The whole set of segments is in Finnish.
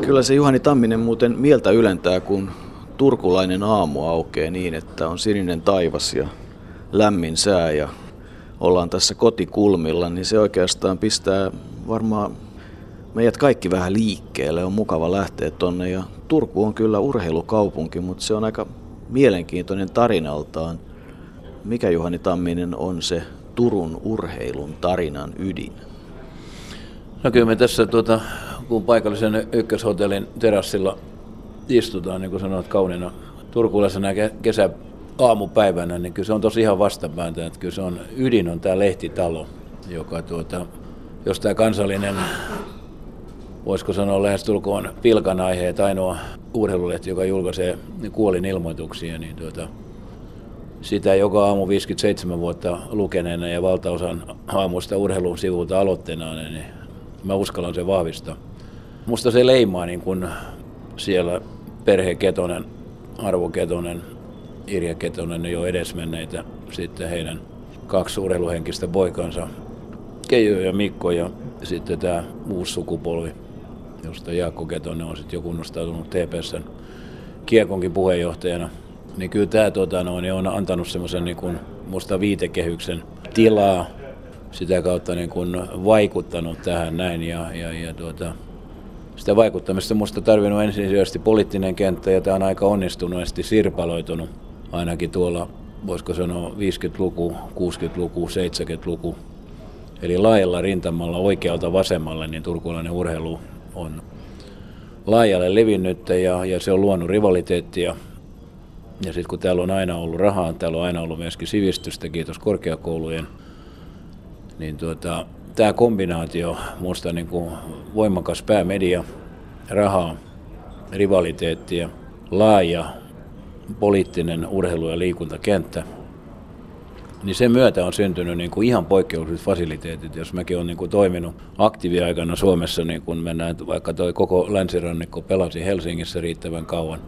Kyllä se Juhani Tamminen muuten mieltä ylentää, kun turkulainen aamu aukeaa niin, että on sininen taivas ja lämmin sää ja ollaan tässä kotikulmilla, niin se oikeastaan pistää varmaan meidät kaikki vähän liikkeelle. On mukava lähteä tonne ja Turku on kyllä urheilukaupunki, mutta se on aika mielenkiintoinen tarinaltaan. Mikä Juhani Tamminen on se Turun urheilun tarinan ydin? No kyllä me tässä, tuota, kun paikallisen ykköshotellin terassilla istutaan, niin kuin sanoit kauniina turkulaisena kesä aamupäivänä, niin kyllä se on tosi ihan vastapäätä, että kyllä se on, ydin on tämä lehtitalo, joka tuota, jos tämä kansallinen, voisiko sanoa lähestulkoon pilkan aihe, että ainoa urheilulehti, joka julkaisee kuolin ilmoituksia, niin tuota, sitä joka aamu 57 vuotta lukeneena ja valtaosan aamuista urheilun sivulta aloitteena, niin mä uskallan sen vahvistaa. Musta se leimaa niin kun siellä perhe Ketonen, Arvo Ketonen, Irja Ketonen jo edesmenneitä, sitten heidän kaksi urheiluhenkistä poikansa, Keijo ja Mikko ja sitten tämä uusi sukupolvi, josta Jaakko Ketonen on sitten jo kunnostautunut TPSn kiekonkin puheenjohtajana. Niin kyllä tämä tota, no, niin on antanut semmoisen niin kuin, musta viitekehyksen tilaa sitä kautta niin kuin vaikuttanut tähän näin ja, ja, ja tuota, sitä vaikuttamista minusta tarvinnut ensisijaisesti poliittinen kenttä ja tämä on aika onnistuneesti sirpaloitunut ainakin tuolla voisiko sanoa 50-luku, 60-luku, 70-luku. Eli laajalla rintamalla oikealta vasemmalle, niin turkulainen urheilu on laajalle levinnyt ja, ja se on luonut rivaliteettia. Ja sitten kun täällä on aina ollut rahaa, täällä on aina ollut myöskin sivistystä, kiitos korkeakoulujen, niin tuota, tämä kombinaatio, minusta niin kuin voimakas päämedia, rahaa, rivaliteettia, laaja poliittinen urheilu- ja liikuntakenttä, niin sen myötä on syntynyt niin kuin ihan poikkeukselliset fasiliteetit. Jos mäkin olen niin kuin toiminut aktiiviaikana Suomessa, niin kun mennään, vaikka toi koko länsirannikko pelasi Helsingissä riittävän kauan,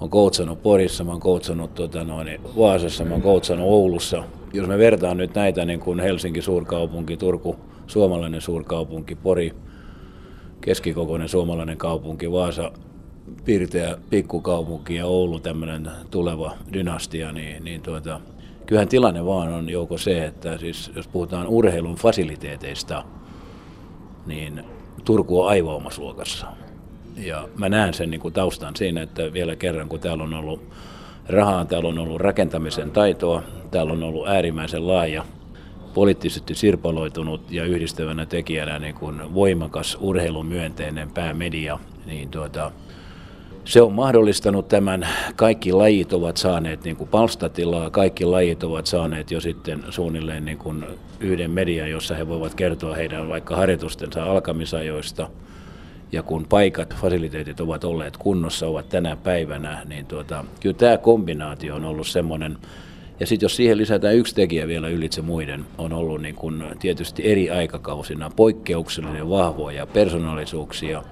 on koutsannut Porissa, mä oon koutsannut tota noin, Vaasassa, mä oon koutsannut Oulussa. Jos me vertaan nyt näitä niin kuin Helsinki suurkaupunki, Turku suomalainen suurkaupunki, Pori keskikokoinen suomalainen kaupunki, Vaasa pirteä pikkukaupunki ja Oulu tämmöinen tuleva dynastia, niin, niin tuota, kyllähän tilanne vaan on joko se, että siis jos puhutaan urheilun fasiliteeteista, niin Turku on aivan omassa luokassa. Ja mä näen sen niin kuin taustan siinä, että vielä kerran kun täällä on ollut rahaa, täällä on ollut rakentamisen taitoa, täällä on ollut äärimmäisen laaja poliittisesti sirpaloitunut ja yhdistävänä tekijänä niin kuin voimakas urheilumyönteinen päämedia, niin tuota, se on mahdollistanut tämän. Kaikki lajit ovat saaneet niin kuin palstatilaa, kaikki lajit ovat saaneet jo sitten suunnilleen niin kuin yhden median, jossa he voivat kertoa heidän vaikka harjoitustensa alkamisajoista. Ja kun paikat, fasiliteetit ovat olleet kunnossa, ovat tänä päivänä, niin tuota, kyllä tämä kombinaatio on ollut semmoinen, ja sitten jos siihen lisätään yksi tekijä vielä ylitse muiden, on ollut niin kun tietysti eri aikakausina poikkeuksellinen vahvoja persoonallisuuksia,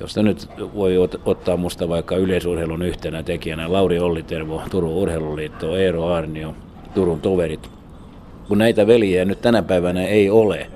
josta nyt voi ottaa musta vaikka yleisurheilun yhtenä tekijänä Lauri Ollitervo, Turun urheiluliitto, Eero Arnio, Turun toverit. Kun näitä veljiä nyt tänä päivänä ei ole,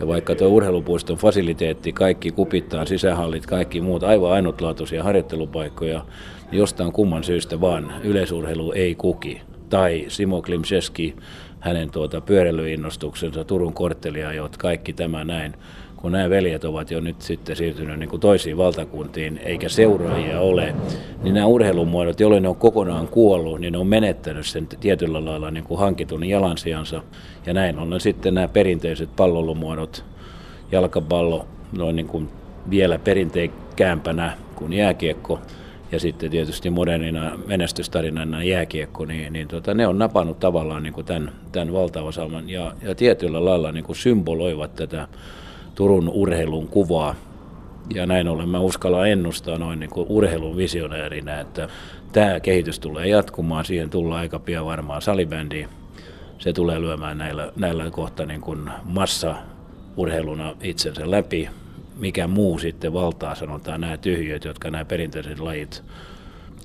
ja vaikka tuo urheilupuiston fasiliteetti, kaikki kupittaan, sisähallit, kaikki muut aivan ainutlaatuisia harjoittelupaikkoja, niin jostain kumman syystä vaan yleisurheilu ei kuki. Tai Simo Klimseski, hänen tuota pyöräilyinnostuksensa, Turun kortteliajot, kaikki tämä näin kun nämä veljet ovat jo nyt sitten siirtynyt niin kuin toisiin valtakuntiin, eikä seuraajia ole, niin nämä urheilumuodot, joille ne on kokonaan kuollut, niin ne on menettänyt sen tietyllä lailla niin kuin hankitun jalansijansa. Ja näin on sitten nämä perinteiset pallolumuodot, jalkapallo, noin niin kuin vielä perinteikkäämpänä kuin jääkiekko, ja sitten tietysti modernina menestystarinana jääkiekko, niin, niin tota, ne on napannut tavallaan niin kuin tämän, tämän valtaosalman ja, ja tietyllä lailla niin kuin symboloivat tätä Turun urheilun kuvaa. Ja näin ollen mä uskallan ennustaa noin niin kuin urheilun visionäärinä, että tämä kehitys tulee jatkumaan. Siihen tullaan aika pian varmaan salibändi. Se tulee lyömään näillä, näillä kohta niin kuin massa urheiluna itsensä läpi. Mikä muu sitten valtaa, sanotaan nämä tyhjöt, jotka nämä perinteiset lajit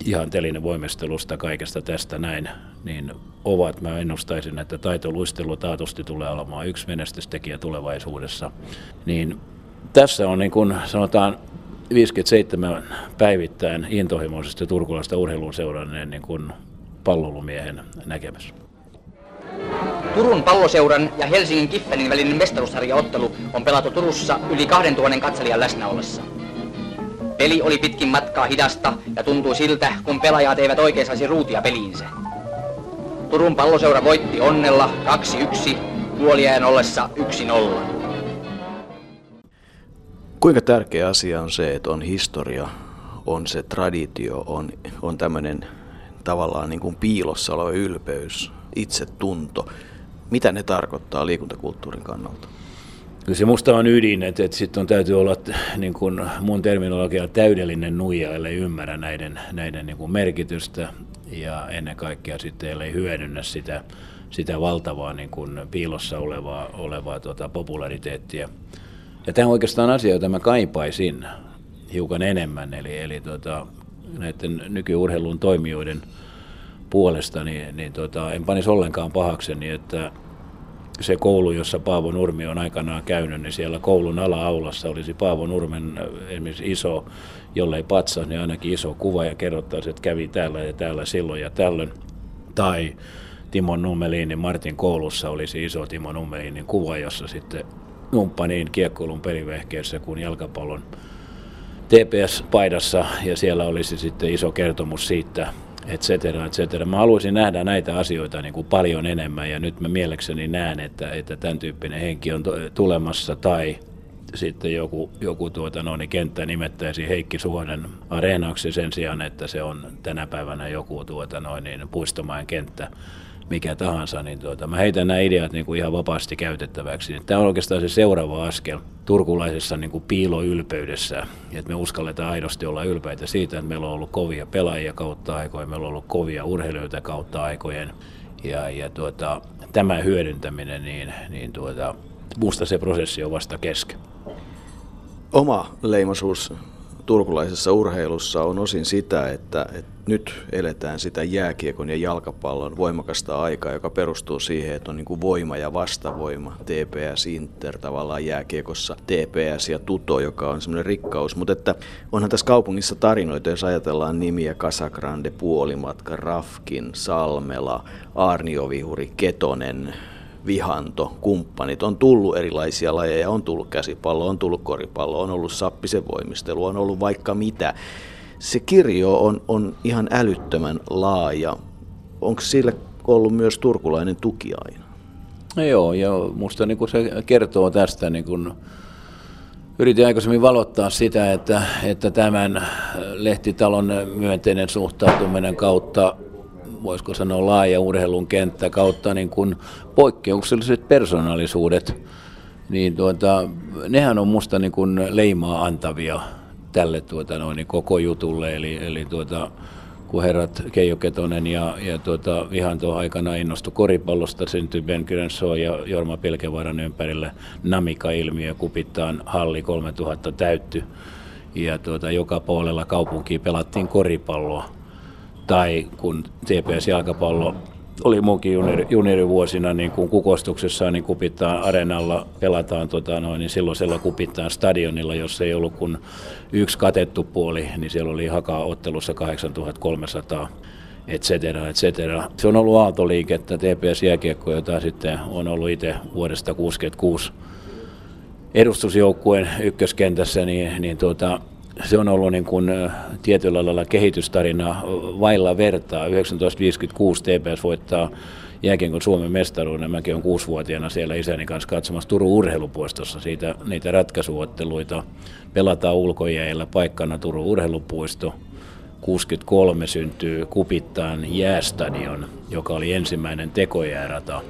ihan telinen voimistelusta kaikesta tästä näin, niin ovat. Mä ennustaisin, että taitoluistelu taatusti tulee olemaan yksi menestystekijä tulevaisuudessa. Niin tässä on niin kuin sanotaan 57 päivittäin intohimoisesti turkulaista urheilun seuranneen niin kuin pallolumiehen näkemys. Turun palloseuran ja Helsingin Kippenin välinen mestaruussarjaottelu on pelattu Turussa yli 2000 katselijan läsnä ollessa. Peli oli pitkin matkaa hidasta ja tuntui siltä, kun pelaajat eivät oikein saisi ruutia peliinsä. Turun palloseura voitti onnella 2-1, puoliajan ollessa 1-0. Kuinka tärkeä asia on se, että on historia, on se traditio, on, on tämmöinen tavallaan niin kuin piilossa oleva ylpeys, itsetunto. Mitä ne tarkoittaa liikuntakulttuurin kannalta? Kyllä se musta on ydin, että, että sitten on täytyy olla niin kuin mun terminologia täydellinen nuija, ellei ymmärrä näiden, näiden niin kuin merkitystä ja ennen kaikkea sitten ellei hyödynnä sitä, sitä valtavaa niin kuin piilossa olevaa, olevaa tuota, populariteettia. Ja tämä on oikeastaan asia, jota mä kaipaisin hiukan enemmän, eli, eli tuota, näiden nykyurheilun toimijoiden puolesta, niin, niin tuota, en panisi ollenkaan pahakseni, että se koulu, jossa Paavo Nurmi on aikanaan käynyt, niin siellä koulun ala-aulassa olisi Paavo Nurmen äh, esimerkiksi iso, jollei patsa, niin ainakin iso kuva ja kerrottaisiin, että kävi täällä ja täällä silloin ja tällöin. Tai Timo Nummelinin Martin koulussa olisi iso Timo Nummelinin kuva, jossa sitten numppa niin kiekkoilun pelivehkeessä kuin jalkapallon TPS-paidassa ja siellä olisi sitten iso kertomus siitä, et cetera, et cetera. Mä haluaisin nähdä näitä asioita niin kuin paljon enemmän ja nyt mä mielekseni näen, että, että tämän tyyppinen henki on tulemassa tai sitten joku, joku tuota, no, niin kenttä nimettäisi Heikki Suonen areenaksi sen sijaan, että se on tänä päivänä joku tuota, noin, niin puistomain kenttä mikä tahansa, niin tuota, mä heitän nämä ideat niin kuin ihan vapaasti käytettäväksi. Tämä on oikeastaan se seuraava askel turkulaisessa niin kuin piiloylpeydessä, että me uskalletaan aidosti olla ylpeitä siitä, että meillä on ollut kovia pelaajia kautta aikojen, meillä on ollut kovia urheilijoita kautta aikojen, ja, ja tuota, tämä hyödyntäminen, niin, niin tuota, musta se prosessi on vasta kesken. Oma leimaisuus turkulaisessa urheilussa on osin sitä, että, että nyt eletään sitä jääkiekon ja jalkapallon voimakasta aikaa, joka perustuu siihen, että on niin kuin voima ja vastavoima. TPS Inter tavallaan jääkiekossa, TPS ja Tuto, joka on semmoinen rikkaus. Mutta että onhan tässä kaupungissa tarinoita, jos ajatellaan nimiä Kasagrande, Puolimatka, Rafkin, Salmela, Arniovihuri, Ketonen, vihanto, kumppanit. On tullut erilaisia lajeja, on tullut käsipallo, on tullut koripallo, on ollut sappisen voimistelu, on ollut vaikka mitä. Se kirjo on, on ihan älyttömän laaja. Onko sillä ollut myös turkulainen tuki aina? No joo, ja musta niin se kertoo tästä, niin kun yritin aikaisemmin valottaa sitä, että, että tämän lehtitalon myönteinen suhtautuminen kautta voisiko sanoa laaja urheilun kenttä kautta niin kuin poikkeukselliset persoonallisuudet, niin tuota, nehän on musta niin kuin leimaa antavia tälle tuota, noin, niin koko jutulle. Eli, eli tuota, kun herrat Keijo Ketonen ja, ja tuota, Vihanto aikana innostui koripallosta, syntyi Ben Grönso ja Jorma Pilkevaaran ympärillä Namika-ilmiö, kupittaan halli 3000 täytty. Ja tuota, joka puolella kaupunkiin pelattiin koripalloa tai kun TPS-jalkapallo oli munkin juniori, juniorivuosina niin kun kukostuksessa niin kupittaan arenalla, pelataan tota noin, niin silloisella kupittaan stadionilla, jos ei ollut kuin yksi katettu puoli, niin siellä oli hakaa ottelussa 8300 et cetera, et cetera. Se on ollut aaltoliikettä, TPS-jääkiekko, jota sitten on ollut itse vuodesta 1966 edustusjoukkueen ykköskentässä, niin, niin tuota, se on ollut niin kuin tietyllä lailla kehitystarina vailla vertaa. 1956 TPS voittaa jääkiekon Suomen mestaruuden. Mäkin olen kuusivuotiaana siellä isäni kanssa katsomassa Turun urheilupuistossa siitä, niitä ratkaisuotteluita. Pelataan ulkojäillä paikkana Turun urheilupuisto. 63 syntyy Kupittaan jäästadion, joka oli ensimmäinen tekojäärata.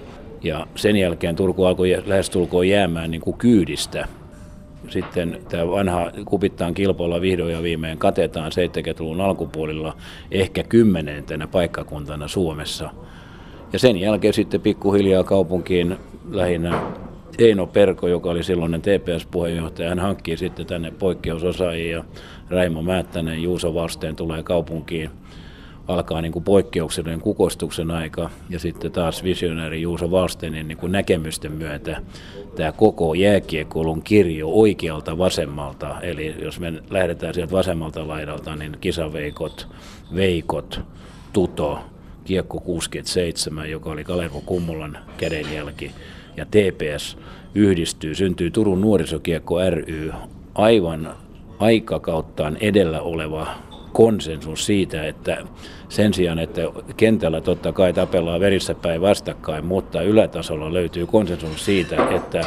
Ja sen jälkeen Turku alkoi lähestulkoon jäämään niin kuin kyydistä sitten tämä vanha kupittaan kilpoilla vihdoin ja viimein katetaan 70-luvun alkupuolilla ehkä kymmenentenä paikkakuntana Suomessa. Ja sen jälkeen sitten pikkuhiljaa kaupunkiin lähinnä Eino Perko, joka oli silloinen TPS-puheenjohtaja, hän hankkii sitten tänne poikkeusosaajia Raimo Määttänen Juuso Valsteen tulee kaupunkiin alkaa niin kuin poikkeuksellinen kukostuksen aika ja sitten taas visionääri Juuso Valstenin niin kuin näkemysten myötä tämä koko jääkiekkoulun kirjo oikealta vasemmalta, eli jos me lähdetään sieltä vasemmalta laidalta, niin kisaveikot, veikot, tuto, kiekko 67, joka oli Kalervo Kummulan kädenjälki, ja TPS yhdistyy, syntyy Turun nuorisokiekko ry, aivan aikakauttaan edellä oleva konsensus siitä, että sen sijaan, että kentällä totta kai tapellaan verissä päin vastakkain, mutta ylätasolla löytyy konsensus siitä, että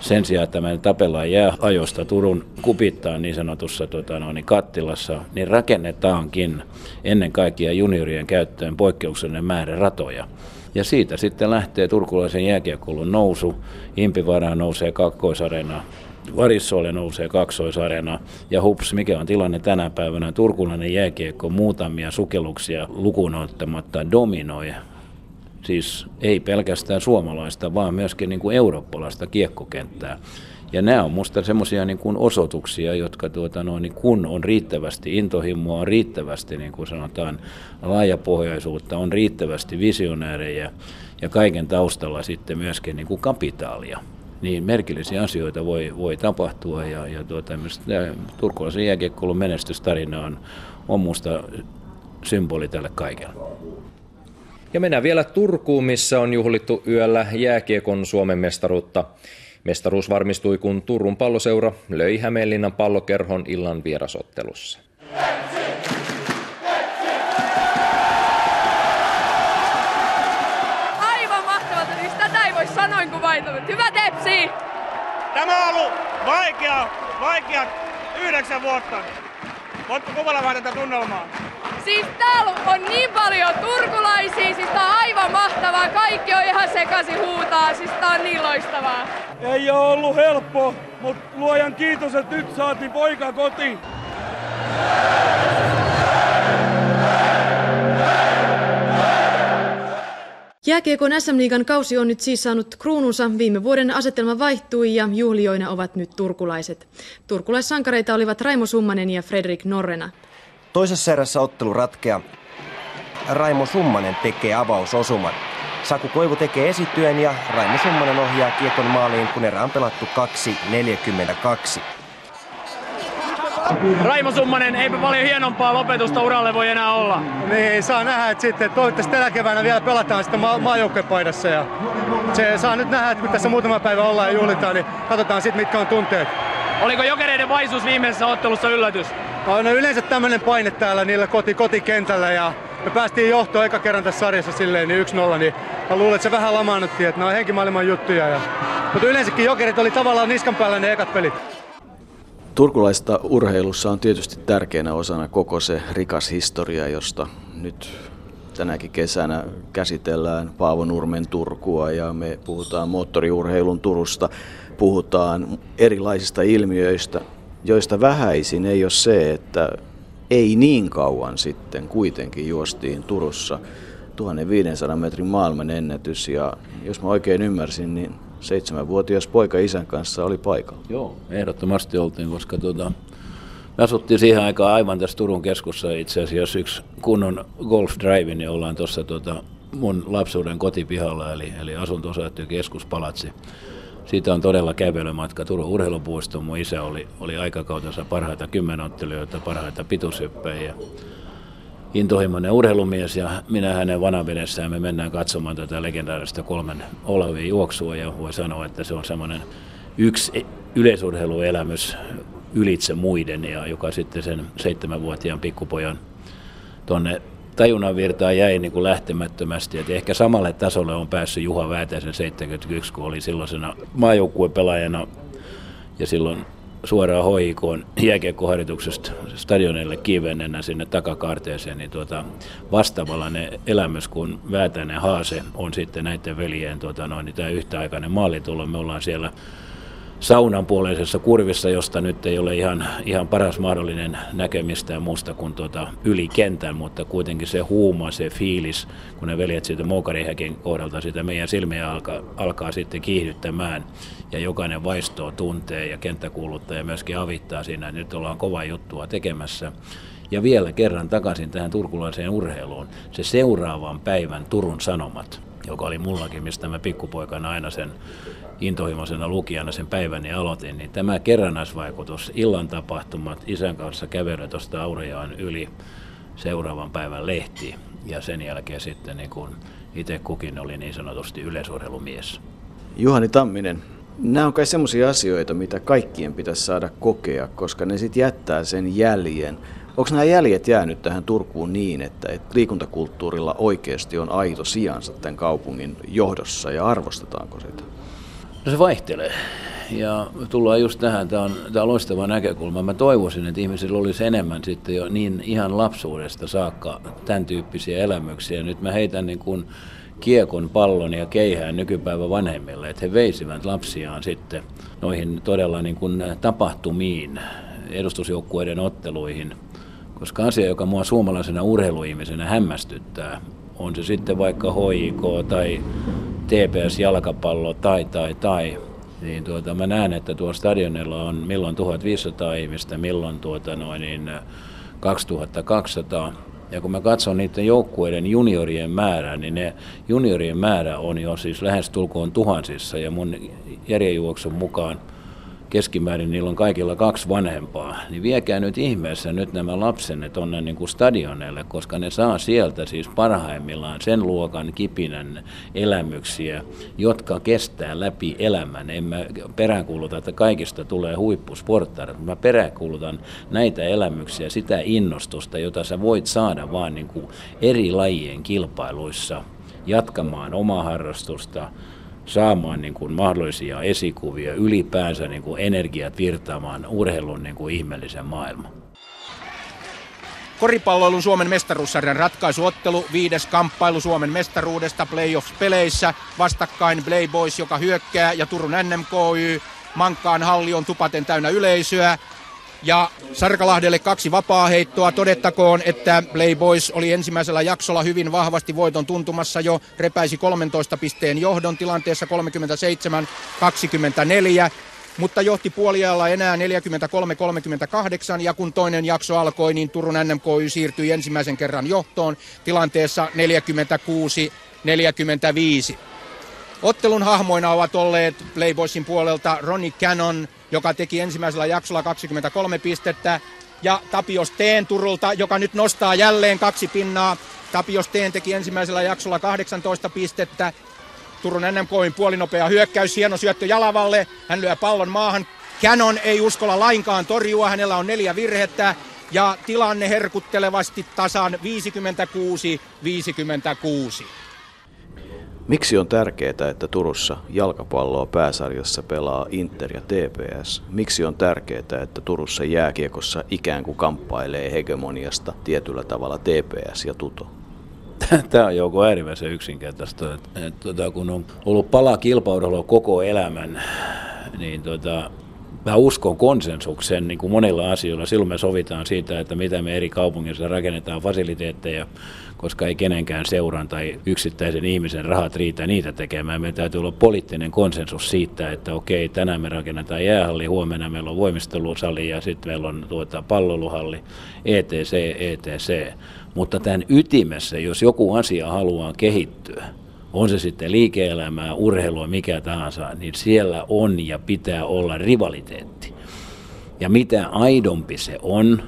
sen sijaan, että me tapellaan jääajosta Turun kupittaan niin sanotussa tota, no, niin kattilassa, niin rakennetaankin ennen kaikkea juniorien käyttöön poikkeuksellinen määrä ratoja. Ja siitä sitten lähtee turkulaisen jääkiekkoulun nousu. Impivaara nousee kakkoisarena, Varissuolle nousee kaksoisarena ja hups, mikä on tilanne tänä päivänä. Turkulainen jääkiekko muutamia sukelluksia lukuun ottamatta dominoi siis ei pelkästään suomalaista, vaan myöskin niin kuin eurooppalaista kiekkokenttää. Ja nämä on minusta semmoisia niin kuin osoituksia, jotka tuota, no, niin kun on riittävästi intohimoa, on riittävästi niin kuin sanotaan laajapohjaisuutta, on riittävästi visionäärejä ja kaiken taustalla sitten myöskin niin kuin kapitaalia niin merkillisiä asioita voi, voi tapahtua ja, ja tuota, turkulaisen jääkiekkoulun menestystarina on, on minusta symboli tälle kaikelle. Ja mennään vielä Turkuun, missä on juhlittu yöllä jääkiekon Suomen mestaruutta. Mestaruus varmistui, kun Turun palloseura löi Hämeenlinnan pallokerhon illan vierasottelussa. Aivan Tämä on ollut vaikea, vaikea yhdeksän vuotta. Voitko kuvailla vähän tätä tunnelmaa? Siis täällä on niin paljon turkulaisia, siis tää on aivan mahtavaa. Kaikki on ihan sekasi huutaa, siis tää on niin loistavaa. Ei ole ollut helppo, mutta luojan kiitos, että nyt saatiin poika kotiin. Jääkiekon SM-liigan kausi on nyt siis saanut kruununsa. Viime vuoden asetelma vaihtui ja juhlioina ovat nyt turkulaiset. Turkulaissankareita olivat Raimo Summanen ja Fredrik Norrena. Toisessa erässä ottelu ratkea. Raimo Summanen tekee avausosuman. Saku Koivu tekee esityön ja Raimo Summanen ohjaa kiekon maaliin, kun erä on pelattu 2.42. Raimo Summanen, eipä paljon hienompaa lopetusta uralle voi enää olla. Niin, saa nähdä, että sitten toivottavasti tänä keväänä vielä pelataan sitten ma- maajoukkuepaidassa. Ja se saa nyt nähdä, että kun tässä muutama päivä ollaan ja juhlitaan, niin katsotaan sitten mitkä on tunteet. Oliko jokereiden vaisuus viimeisessä ottelussa yllätys? No yleensä tämmöinen paine täällä niillä koti, kotikentällä ja me päästiin johtoon eka kerran tässä sarjassa silleen niin 1-0, niin mä luulen, että se vähän lamaannutti, että nämä on henkimaailman juttuja. Ja... Mutta yleensäkin jokerit oli tavallaan niskan päällä ne ekat pelit. Turkulaista urheilussa on tietysti tärkeänä osana koko se rikas historia, josta nyt tänäkin kesänä käsitellään Paavo Nurmen Turkua ja me puhutaan moottoriurheilun Turusta, puhutaan erilaisista ilmiöistä, joista vähäisin ei ole se, että ei niin kauan sitten kuitenkin juostiin Turussa 1500 metrin maailman ennätys. Ja jos mä oikein ymmärsin, niin seitsemänvuotias poika isän kanssa oli paikalla. Joo, ehdottomasti oltiin, koska tuota, me asuttiin siihen aikaan aivan tässä Turun keskussa itse asiassa yksi kunnon golf drive, niin ollaan tuossa tuota, mun lapsuuden kotipihalla, eli, eli asunto keskuspalatsi. Siitä on todella kävelymatka Turun urheilupuistoon. Mun isä oli, oli aikakautensa parhaita kymmenottelijoita, parhaita pituushyppäjiä intohimoinen urheilumies ja minä hänen vanavedessään me mennään katsomaan tätä legendaarista kolmen Olavin juoksua ja voi sanoa, että se on semmoinen yksi yleisurheiluelämys ylitse muiden ja joka sitten sen seitsemänvuotiaan pikkupojan tuonne tajunnan virtaan jäi niin kuin lähtemättömästi. Et ehkä samalle tasolle on päässyt Juha Väätäisen 71, kun oli silloisena maajoukkuepelaajana ja silloin suoraan hoikoon jääkiekkoharjoituksesta stadionille kivennenä sinne takakaarteeseen, niin tuota, vastaavallainen elämys kuin Väätäinen Haase on sitten näiden veljeen tuota, noin, niin tämä yhtäaikainen maalitulo. Me ollaan siellä saunan puoleisessa kurvissa, josta nyt ei ole ihan, ihan paras mahdollinen näkemistä muusta kuin tuota yli kentän, mutta kuitenkin se huuma, se fiilis, kun ne veljet siitä Moukarihäkin kohdalta sitä meidän silmiä alkaa, alkaa sitten kiihdyttämään ja jokainen vaistoo tuntee ja kenttäkuuluttaja myöskin avittaa siinä, nyt ollaan kova juttua tekemässä. Ja vielä kerran takaisin tähän turkulaiseen urheiluun. Se seuraavan päivän Turun Sanomat, joka oli mullakin, mistä mä pikkupoikana aina sen intohimoisena lukijana sen päiväni aloitin, niin tämä kerrannaisvaikutus, illan tapahtumat, isän kanssa kävely tuosta Aurejaan yli seuraavan päivän lehti ja sen jälkeen sitten niin kun itse kukin oli niin sanotusti yleisurheilumies. Juhani Tamminen, nämä on kai semmoisia asioita, mitä kaikkien pitäisi saada kokea, koska ne sitten jättää sen jäljen. Onko nämä jäljet jäänyt tähän Turkuun niin, että, että liikuntakulttuurilla oikeasti on aito sijansa tämän kaupungin johdossa ja arvostetaanko sitä? No se vaihtelee. Ja tullaan just tähän, tämä on, tämä on loistava näkökulma. Mä toivoisin, että ihmisillä olisi enemmän sitten jo niin ihan lapsuudesta saakka tämän tyyppisiä elämyksiä. Nyt mä heitän niin kuin kiekon, pallon ja keihään nykypäivän vanhemmille, että he veisivät lapsiaan sitten noihin todella niin kuin tapahtumiin, edustusjoukkueiden otteluihin. Koska asia, joka mua suomalaisena urheiluihmisenä hämmästyttää, on se sitten vaikka HIK tai TPS-jalkapallo tai tai tai, niin tuota, mä näen, että tuo stadionilla on milloin 1500 ihmistä, milloin tuota noin, niin 2200. Ja kun mä katson niiden joukkueiden juniorien määrää, niin ne juniorien määrä on jo siis lähes tulkoon tuhansissa. Ja mun järjenjuoksun mukaan keskimäärin niillä on kaikilla kaksi vanhempaa, niin viekää nyt ihmeessä nyt nämä lapsenne tuonne niin kuin stadionelle, koska ne saa sieltä siis parhaimmillaan sen luokan kipinän elämyksiä, jotka kestää läpi elämän. En mä peräänkuuluta, että kaikista tulee huippusporttarit, mä peräänkuulutan näitä elämyksiä, sitä innostusta, jota sä voit saada vaan niin kuin eri lajien kilpailuissa jatkamaan omaa harrastusta, saamaan niin kuin mahdollisia esikuvia, ylipäänsä niin kuin energiat virtaamaan urheilun niin kuin ihmeellisen maailman. Koripalloilun Suomen mestaruussarjan ratkaisuottelu, viides kamppailu Suomen mestaruudesta playoffs-peleissä. Vastakkain Playboys, joka hyökkää, ja Turun NMKY. Mankkaan halli on tupaten täynnä yleisöä. Ja Sarkalahdelle kaksi vapaa-heittoa. Todettakoon, että Playboys oli ensimmäisellä jaksolla hyvin vahvasti voiton tuntumassa jo. Repäisi 13 pisteen johdon tilanteessa 37-24 mutta johti puoliajalla enää 43-38 ja kun toinen jakso alkoi, niin Turun NMKY siirtyi ensimmäisen kerran johtoon tilanteessa 46-45. Ottelun hahmoina ovat olleet Playboysin puolelta Ronnie Cannon, joka teki ensimmäisellä jaksolla 23 pistettä, ja Tapios Teen Turulta, joka nyt nostaa jälleen kaksi pinnaa. Tapios Teen teki ensimmäisellä jaksolla 18 pistettä. Turun NMKin puolinopea hyökkäys, hieno syöttö Jalavalle. Hän lyö pallon maahan. Cannon ei uskalla lainkaan torjua, hänellä on neljä virhettä. Ja tilanne herkuttelevasti tasan 56-56. Miksi on tärkeää, että Turussa jalkapalloa pääsarjassa pelaa Inter ja TPS? Miksi on tärkeää, että Turussa jääkiekossa ikään kuin kamppailee hegemoniasta tietyllä tavalla TPS ja Tuto? Tämä on joko äärimmäisen yksinkertaista. Että, että, että, kun on ollut pala kilpaudella koko elämän, niin tota, mä uskon konsensuksen niin kuin monilla asioilla. Silloin me sovitaan siitä, että mitä me eri kaupungissa rakennetaan fasiliteetteja, koska ei kenenkään seuran tai yksittäisen ihmisen rahat riitä niitä tekemään. Meidän täytyy olla poliittinen konsensus siitä, että okei, tänään me rakennetaan jäähalli, huomenna meillä on voimistelusali ja sitten meillä on tuota, palloluhalli, etc, etc. Mutta tämän ytimessä, jos joku asia haluaa kehittyä, on se sitten liike-elämää, urheilua, mikä tahansa, niin siellä on ja pitää olla rivaliteetti. Ja mitä aidompi se on,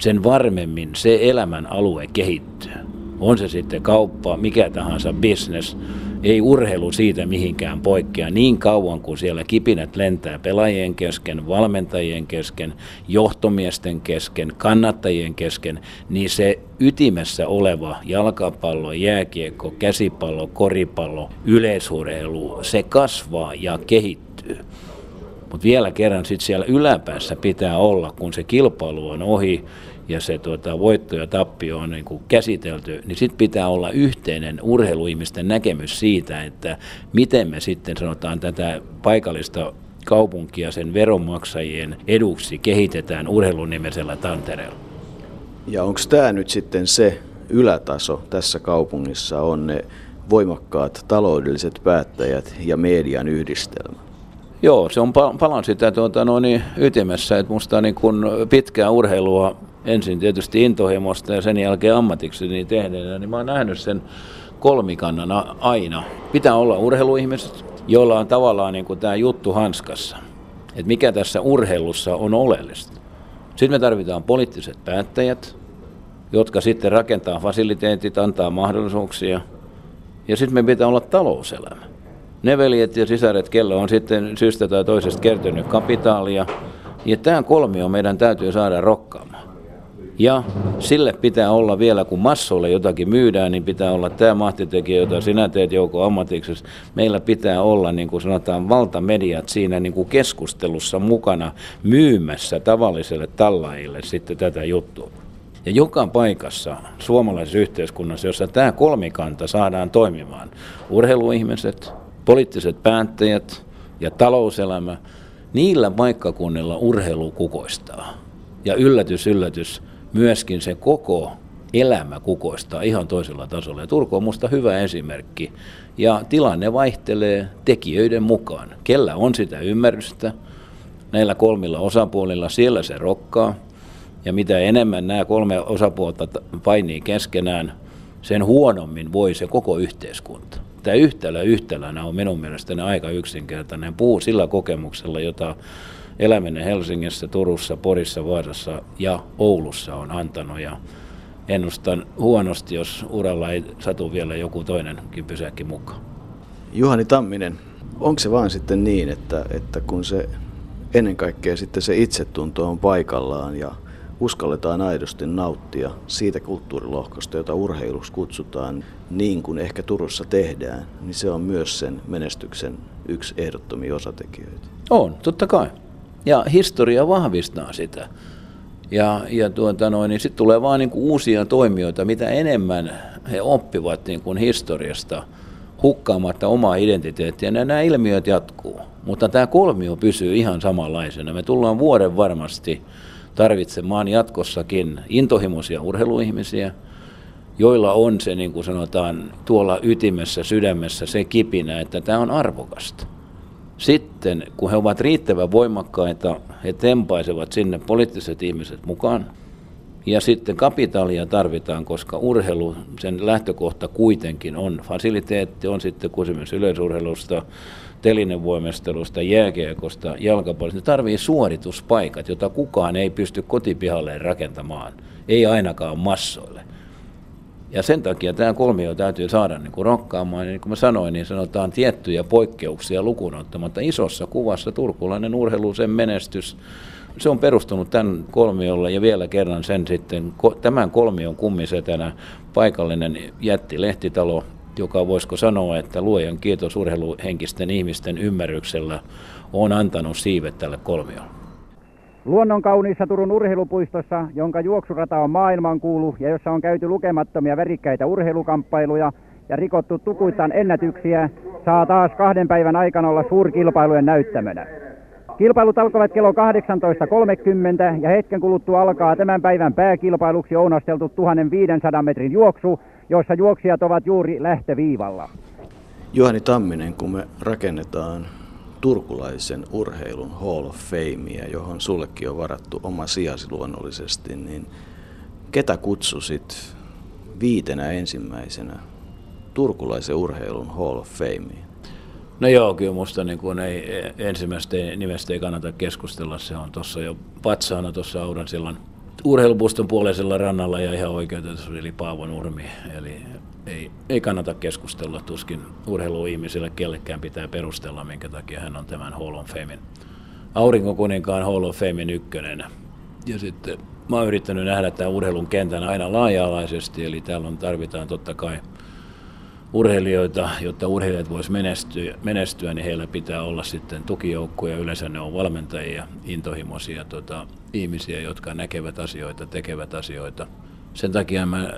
sen varmemmin se elämän alue kehittyy. On se sitten kauppa, mikä tahansa business, ei urheilu siitä mihinkään poikkea niin kauan kuin siellä kipinät lentää pelaajien kesken, valmentajien kesken, johtomiesten kesken, kannattajien kesken, niin se ytimessä oleva jalkapallo, jääkiekko, käsipallo, koripallo, yleisurheilu, se kasvaa ja kehittyy. Mutta vielä kerran sitten siellä yläpäässä pitää olla, kun se kilpailu on ohi, ja se tuota, voitto ja tappio on niin kuin käsitelty, niin sitten pitää olla yhteinen urheiluihmisten näkemys siitä, että miten me sitten sanotaan tätä paikallista kaupunkia sen veronmaksajien eduksi kehitetään urheilunimisellä tantereella. Ja onko tämä nyt sitten se ylätaso tässä kaupungissa on ne voimakkaat taloudelliset päättäjät ja median yhdistelmä? Joo, se on palan sitä tuota, no niin, ytimessä, että minusta niin kun pitkää urheilua ensin tietysti intohimosta ja sen jälkeen ammatiksi niin tehneenä, niin mä oon nähnyt sen kolmikannan aina. Pitää olla urheiluihmiset, joilla on tavallaan niin tämä juttu hanskassa. Että mikä tässä urheilussa on oleellista. Sitten me tarvitaan poliittiset päättäjät, jotka sitten rakentaa fasiliteetit, antaa mahdollisuuksia. Ja sitten me pitää olla talouselämä. Ne veljet ja sisaret, kello on sitten syystä tai toisesta kertynyt kapitaalia. Ja tämä kolmio meidän täytyy saada rokkaamaan. Ja sille pitää olla vielä, kun massoille jotakin myydään, niin pitää olla tämä mahtitekijä, jota sinä teet joukko ammatiksessa. Meillä pitää olla, niin kuin sanotaan, valtamediat siinä niin kuin keskustelussa mukana myymässä tavalliselle tallaajille sitten tätä juttua. Ja joka paikassa suomalaisessa yhteiskunnassa, jossa tämä kolmikanta saadaan toimimaan, urheiluihmiset, poliittiset päättäjät ja talouselämä, niillä paikkakunnilla urheilu kukoistaa. Ja yllätys, yllätys, myöskin se koko elämä kukoistaa ihan toisella tasolla. Ja Turku on minusta hyvä esimerkki. Ja tilanne vaihtelee tekijöiden mukaan. Kellä on sitä ymmärrystä, näillä kolmilla osapuolilla, siellä se rokkaa. Ja mitä enemmän nämä kolme osapuolta painii keskenään, sen huonommin voi se koko yhteiskunta. Tämä yhtälö yhtälönä on minun mielestäni aika yksinkertainen. Puu sillä kokemuksella, jota eläminen Helsingissä, Turussa, Porissa, Vaasassa ja Oulussa on antanut. Ja ennustan huonosti, jos uralla ei satu vielä joku toinenkin pysäkki mukaan. Juhani Tamminen, onko se vaan sitten niin, että, että kun se ennen kaikkea sitten se itsetunto on paikallaan ja uskalletaan aidosti nauttia siitä kulttuurilohkosta, jota urheiluksi kutsutaan niin kuin ehkä Turussa tehdään, niin se on myös sen menestyksen yksi ehdottomia osatekijöitä. On, totta kai. Ja historia vahvistaa sitä. Ja, ja tuota noin, niin sitten tulee vaan niin uusia toimijoita, mitä enemmän he oppivat niin kuin historiasta hukkaamatta omaa identiteettiä, ja nämä ilmiöt jatkuu. Mutta tämä kolmio pysyy ihan samanlaisena. Me tullaan vuoden varmasti tarvitsemaan jatkossakin intohimoisia urheiluihmisiä, joilla on se, niin kuin sanotaan, tuolla ytimessä, sydämessä se kipinä, että tämä on arvokasta. Sitten, kun he ovat riittävän voimakkaita, he tempaisevat sinne poliittiset ihmiset mukaan. Ja sitten kapitaalia tarvitaan, koska urheilu, sen lähtökohta kuitenkin on fasiliteetti, on sitten kysymys yleisurheilusta, telinevoimistelusta, jääkiekosta, jalkapallosta. Ne tarvii suorituspaikat, jota kukaan ei pysty kotipihalleen rakentamaan, ei ainakaan massoille. Ja sen takia tämä kolmio täytyy saada niin kuin rokkaamaan. Ja niin kuin mä sanoin, niin sanotaan tiettyjä poikkeuksia lukuun ottamatta. Isossa kuvassa turkulainen urheilu, sen menestys, se on perustunut tämän kolmiolle ja vielä kerran sen sitten, tämän kolmion kummisetänä paikallinen jätti lehtitalo, joka voisiko sanoa, että luojan kiitos urheiluhenkisten ihmisten ymmärryksellä on antanut siivet tälle kolmiolle. Luonnon kauniissa Turun urheilupuistossa, jonka juoksurata on maailmankuulu ja jossa on käyty lukemattomia värikkäitä urheilukamppailuja ja rikottu tukuitaan ennätyksiä, saa taas kahden päivän aikana olla suurkilpailujen näyttämönä. Kilpailut alkavat kello 18.30 ja hetken kuluttua alkaa tämän päivän pääkilpailuksi ounasteltu 1500 metrin juoksu, jossa juoksijat ovat juuri lähtöviivalla. Juhani Tamminen, kun me rakennetaan turkulaisen urheilun Hall of Famea, johon sullekin on varattu oma sijasi luonnollisesti, niin ketä kutsusit viitenä ensimmäisenä turkulaisen urheilun Hall of Fameen? No joo, kyllä musta niin kun ei, ensimmäistä nimestä ei kannata keskustella. Se on tuossa jo patsaana tuossa Audansillan urheilupuston puoleisella rannalla ja ihan oikeutetusti eli Paavo Nurmi. Eli ei, ei kannata keskustella, tuskin urheiluihmisille kellekään pitää perustella, minkä takia hän on tämän Hall of Famein, aurinkokuninkaan Hall of Famein ykkönen. Ja sitten mä oon yrittänyt nähdä tämän urheilun kentän aina laaja-alaisesti, eli täällä on, tarvitaan totta kai urheilijoita, jotta urheilijat voisivat menestyä, menestyä, niin heillä pitää olla sitten tukijoukkoja. Yleensä ne on valmentajia, intohimoisia tota, ihmisiä, jotka näkevät asioita, tekevät asioita – sen takia mä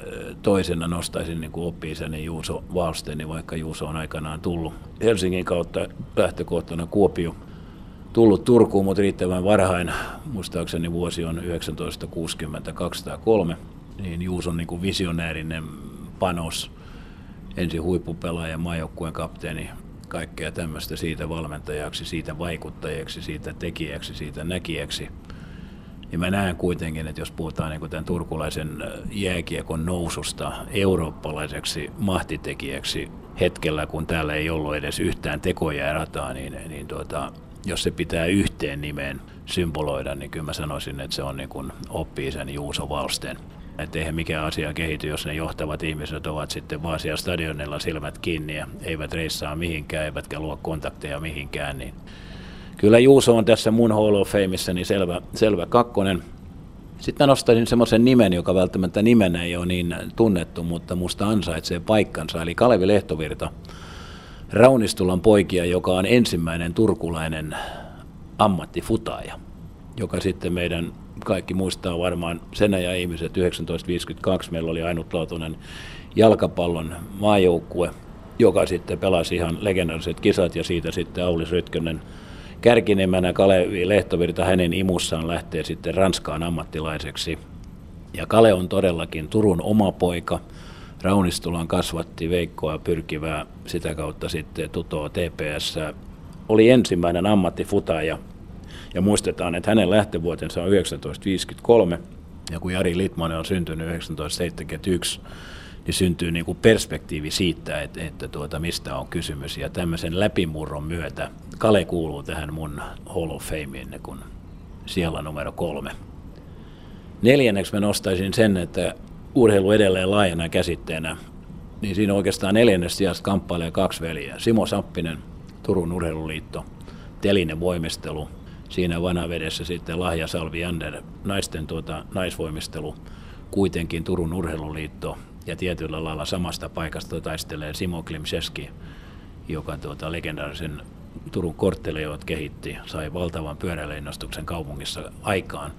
toisena nostaisin niin kuin oppi-isäni Juuso Valsteni, vaikka Juuso on aikanaan tullut Helsingin kautta lähtökohtana Kuopio. Tullut Turkuun, mutta riittävän varhain, muistaakseni vuosi on 1960-203, niin Juuson niin kuin visionäärinen panos, ensin huippupelaaja, maajoukkueen kapteeni, kaikkea tämmöistä siitä valmentajaksi, siitä vaikuttajaksi, siitä tekijäksi, siitä näkijäksi – Ja mä näen kuitenkin, että jos puhutaan niin tämän turkulaisen jääkiekon noususta eurooppalaiseksi mahtitekijäksi hetkellä, kun täällä ei ollut edes yhtään tekoja ja rataa, niin, niin tuota, jos se pitää yhteen nimeen symboloida, niin kyllä mä sanoisin, että se on niin kuin oppii sen Juuso Valsten. Että eihän mikään asia kehity, jos ne johtavat ihmiset ovat sitten vaan siellä stadionilla silmät kiinni ja eivät reissaa mihinkään, eivätkä luo kontakteja mihinkään, niin kyllä Juuso on tässä mun Hall of niin selvä, selvä kakkonen. Sitten nostaisin semmoisen nimen, joka välttämättä nimenä ei ole niin tunnettu, mutta musta ansaitsee paikkansa, eli Kalevi Lehtovirta, Raunistulan poikia, joka on ensimmäinen turkulainen ammattifutaaja, joka sitten meidän kaikki muistaa varmaan sen ajan ihmiset 1952 meillä oli ainutlaatuinen jalkapallon maajoukkue, joka sitten pelasi ihan legendaariset kisat ja siitä sitten Aulis Rytkönen kärkinemänä Kalevi Lehtovirta hänen imussaan lähtee sitten Ranskaan ammattilaiseksi. Ja Kale on todellakin Turun oma poika. Raunistulan kasvatti Veikkoa pyrkivää sitä kautta sitten tutoa TPS. Oli ensimmäinen ammattifutaja ja muistetaan, että hänen lähtövuotensa on 1953 ja kun Jari Litmanen on syntynyt 1971, niin syntyy niin kuin perspektiivi siitä, että, että tuota, mistä on kysymys. Ja tämmöisen läpimurron myötä Kale kuuluu tähän mun Hall of Fameen kun siellä numero kolme. Neljänneksi mä nostaisin sen, että urheilu edelleen laajana käsitteenä, niin siinä oikeastaan neljännestä sijasta kamppailee kaksi veljeä. Simo Sappinen, Turun urheiluliitto, Telinen voimistelu, siinä vanavedessä sitten Lahja Salvi Ander, naisten tuota, naisvoimistelu, kuitenkin Turun urheiluliitto ja tietyllä lailla samasta paikasta taistelee Simo Klimseski, joka tuota, legendaarisen Turun kortteleot kehitti, sai valtavan pyöräilyinnostuksen kaupungissa aikaan.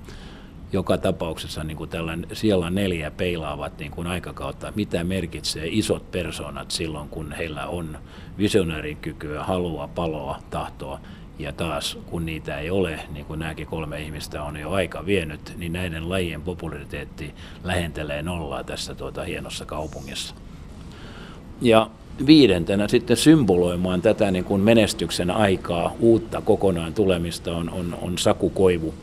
Joka tapauksessa niin kuin tällainen, siellä neljä peilaavat niin kuin aikakautta, mitä merkitsee isot persoonat silloin, kun heillä on visionäärikykyä, halua, paloa, tahtoa. Ja taas, kun niitä ei ole, niin kuin nämäkin kolme ihmistä on jo aika vienyt, niin näiden lajien populariteetti lähentelee nollaa tässä tuota hienossa kaupungissa. Ja viidentenä sitten symboloimaan tätä niin kuin menestyksen aikaa, uutta kokonaan tulemista on, on, on Saku Koivu,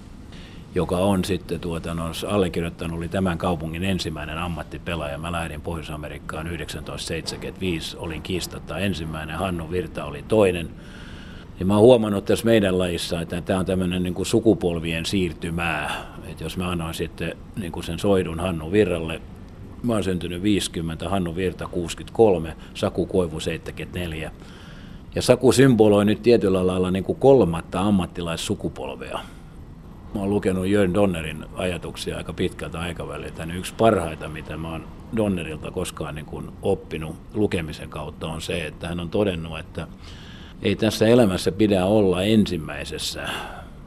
joka on sitten tuota, no, allekirjoittanut, oli tämän kaupungin ensimmäinen ammattipelaaja. Mä lähdin Pohjois-Amerikkaan 1975, olin kiistatta ensimmäinen, Hannu Virta oli toinen. Ja mä oon huomannut tässä meidän lajissa, että tämä on tämmöinen niin sukupolvien siirtymää. Että jos mä annoin sitten niin kuin sen soidun Hannu Virralle, mä oon syntynyt 50, Hannu Virta 63, Saku Koivu 74. Ja Saku symboloi nyt tietyllä lailla niin kuin kolmatta ammattilaissukupolvea. Mä oon lukenut Jörn Donnerin ajatuksia aika pitkältä aikaväliltä. Niin yksi parhaita, mitä mä oon Donnerilta koskaan niin kuin oppinut lukemisen kautta, on se, että hän on todennut, että ei tässä elämässä pidä olla ensimmäisessä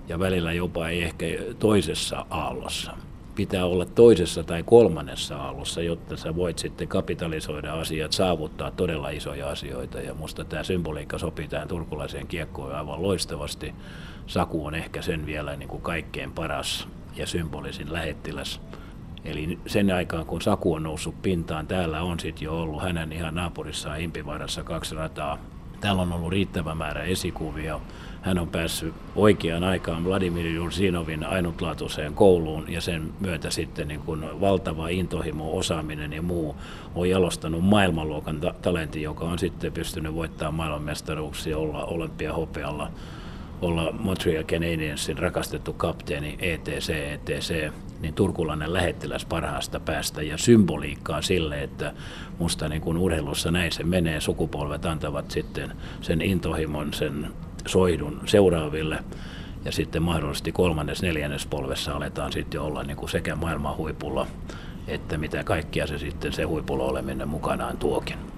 ja välillä jopa ei ehkä toisessa aallossa. Pitää olla toisessa tai kolmannessa aallossa, jotta sä voit sitten kapitalisoida asiat, saavuttaa todella isoja asioita. Ja musta tämä symboliikka sopii tähän turkulaiseen kiekkoon aivan loistavasti. Saku on ehkä sen vielä niin kuin kaikkein paras ja symbolisin lähettiläs. Eli sen aikaan, kun Saku on noussut pintaan, täällä on sitten jo ollut hänen ihan naapurissaan Impivaarassa kaksi rataa Täällä on ollut riittävä määrä esikuvia. Hän on päässyt oikeaan aikaan Vladimir Jursinovin ainutlaatuiseen kouluun ja sen myötä sitten niin kuin valtava intohimo, osaaminen ja muu on jalostanut maailmanluokan ta- talentin, joka on sitten pystynyt voittamaan maailmanmestaruuksia, olla olympiahopealla olla Montreal Canadiensin rakastettu kapteeni ETC, ETC, niin turkulainen lähettiläs parhaasta päästä ja symboliikkaa sille, että musta niin kuin urheilussa näin se menee, sukupolvet antavat sitten sen intohimon, sen soidun seuraaville ja sitten mahdollisesti kolmannes, neljännes polvessa aletaan sitten olla niin kuin sekä maailman huipulla että mitä kaikkia se sitten se huipulla oleminen mukanaan tuokin.